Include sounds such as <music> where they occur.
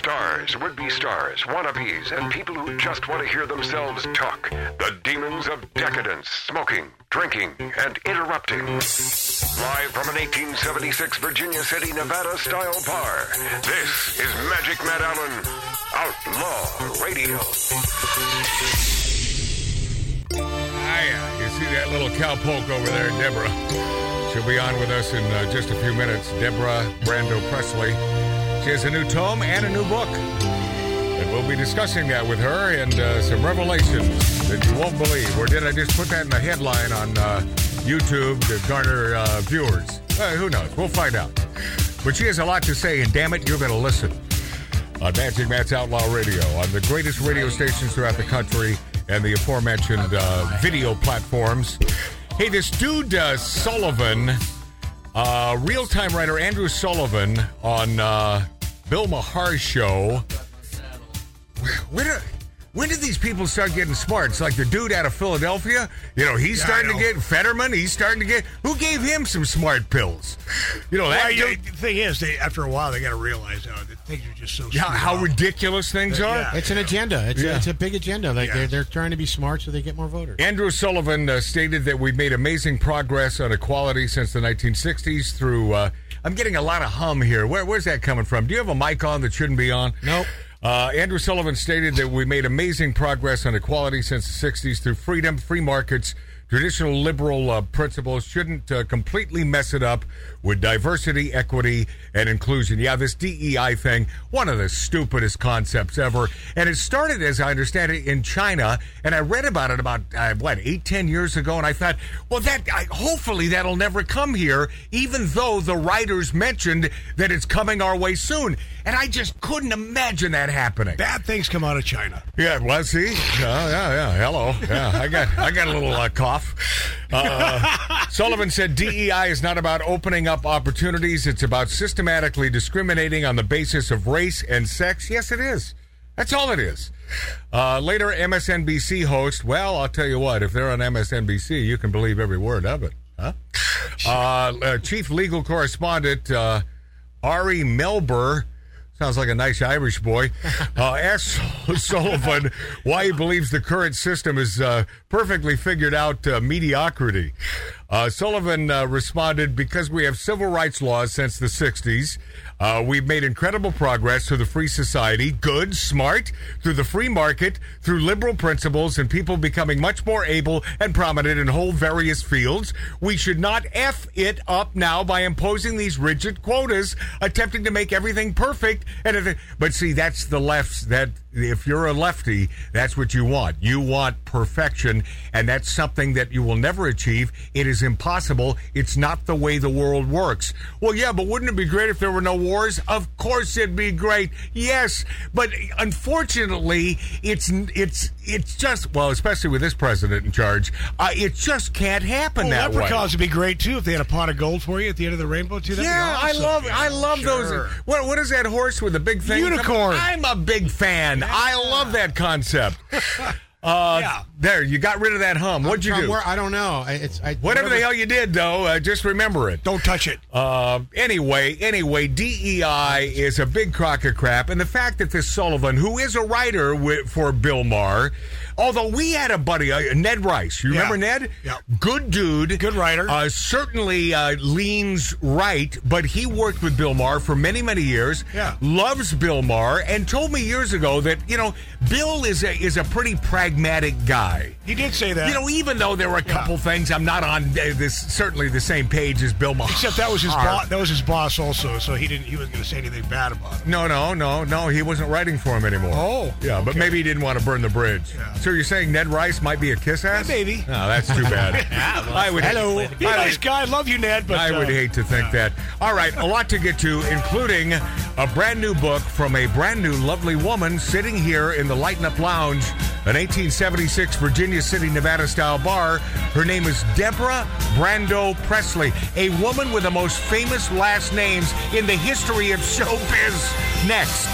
stars, would be stars, wannabes, and people who just want to hear themselves talk. The demons of decadence, smoking, drinking, and interrupting. Live from an 1876 Virginia City, Nevada style bar, this is Magic Matt Allen, Outlaw Radio. Yeah. You see that little cowpoke over there, Deborah. She'll be on with us in uh, just a few minutes. Deborah Brando Presley. She has a new tome and a new book. And we'll be discussing that with her and uh, some revelations that you won't believe. Or did I just put that in the headline on uh, YouTube to garner uh, viewers? Who knows? We'll find out. But she has a lot to say, and damn it, you're going to listen on Magic Matt's Outlaw Radio on the greatest radio stations throughout the country and the aforementioned uh, video platforms. Hey, this dude uh, Sullivan, uh, real-time writer Andrew Sullivan on uh, Bill Maher's show. When, are- when did these people start getting smart? It's like the dude out of Philadelphia. You know, he's Yeah, I starting to get Fetterman. He's starting to get. Who gave him some smart pills? You know that Well, you- dude. the thing is, they after a while they got to realize how that things are just so. Yeah, screwed how up. ridiculous things are. Yeah. It's an agenda. It's, Yeah. a, it's a big agenda. Like Yeah. they're, they're trying to be smart so they get more voters. Andrew Sullivan uh, stated that we've made amazing progress on equality since the 1960s through. Uh, I'm getting a lot of hum here. Where, where's that coming from? Do you have a mic on that shouldn't be on? Nope. Uh, Andrew Sullivan stated that we made amazing progress on equality since the 60s through freedom, free markets, traditional liberal uh, principles shouldn't uh, completely mess it up with diversity, equity, and inclusion. Yeah, this DEI thing, one of the stupidest concepts ever. And it started, as I understand it, in China. And I read about it about, uh, what, eight, ten years ago. And I thought, well, that I, hopefully that'll never come here, even though the writers mentioned that it's coming our way soon. And I just couldn't imagine that happening. Bad things come out of China. Yeah, well, see, yeah, yeah, yeah. Hello, yeah. I got, I got a little uh, cough. Uh, Sullivan said DEI is not about opening up opportunities; it's about systematically discriminating on the basis of race and sex. Yes, it is. That's all it is. Uh, later, MSNBC host. Well, I'll tell you what. If they're on MSNBC, you can believe every word of it. Huh? Uh, uh, chief legal correspondent uh, Ari Melber. Sounds like a nice Irish boy. <laughs> Uh, asked Sullivan why he believes the current system is uh, perfectly figured out uh, mediocrity. Uh, Sullivan uh, responded, Because we have civil rights laws since the 60s, uh, we've made incredible progress through the free society, good, smart, through the free market, through liberal principles, and people becoming much more able and prominent in whole various fields. We should not F it up now by imposing these rigid quotas, attempting to make everything perfect. And if it, but see, that's the left's that if you're a lefty, that's what you want. You want perfection, and that's something that you will never achieve. It is impossible. It's not the way the world works. Well, yeah, but wouldn't it be great if there were no wars? Of course it'd be great. Yes, but unfortunately, it's it's it's just well, especially with this president in charge, uh, it just can't happen Well, that way. leprechauns would be great too if they had a pot of gold for you at the end of the rainbow too. That'd Yeah, I awesome. love I love Sure. those. What what is that horse with the big thing? Unicorn. I'm a big fan. I love that concept. <laughs> Uh, Yeah. There, you got rid of that hum. What'd you do? where- I don't know. I- It's I, Whatever the hell you did, though, uh, just remember it. Don't touch it. Uh, anyway, anyway, DEI is a big crock of crap, and the fact that this Sullivan, who is a writer wi for Bill Maher, although we had a buddy, uh, Ned Rice. You Yeah. remember Ned? Yeah. Good dude, Good writer. Uh, certainly uh, leans right, but he worked with Bill Maher for many, many years. Yeah. loves Bill Maher, and told me years ago that you know Bill is a is a pretty pragmatic guy. He did say that. You know, even though there were a couple things, I'm not on uh, this certainly the same page as Bill Maher. Except that was his boss. That was his boss also, so he didn't. He wasn't going to say anything bad about it. No, no, no, no. He wasn't writing for him anymore. Oh, yeah, but maybe he didn't want to burn the bridge. Yeah. So you're saying Ned Rice might be a kiss ass? Yeah, maybe. No, that's too bad. <laughs> I would. Hello, I nice would, guy. Love you, Ned. But I would uh, hate to think that. All right, a lot to get to, including a brand new book from a brand new lovely woman sitting here in the Lighten Up Lounge, an 1876 Virginia City, Nevada style bar. Her name is Deborah Brando Presley, a woman with the most famous last names in the history of showbiz. Next.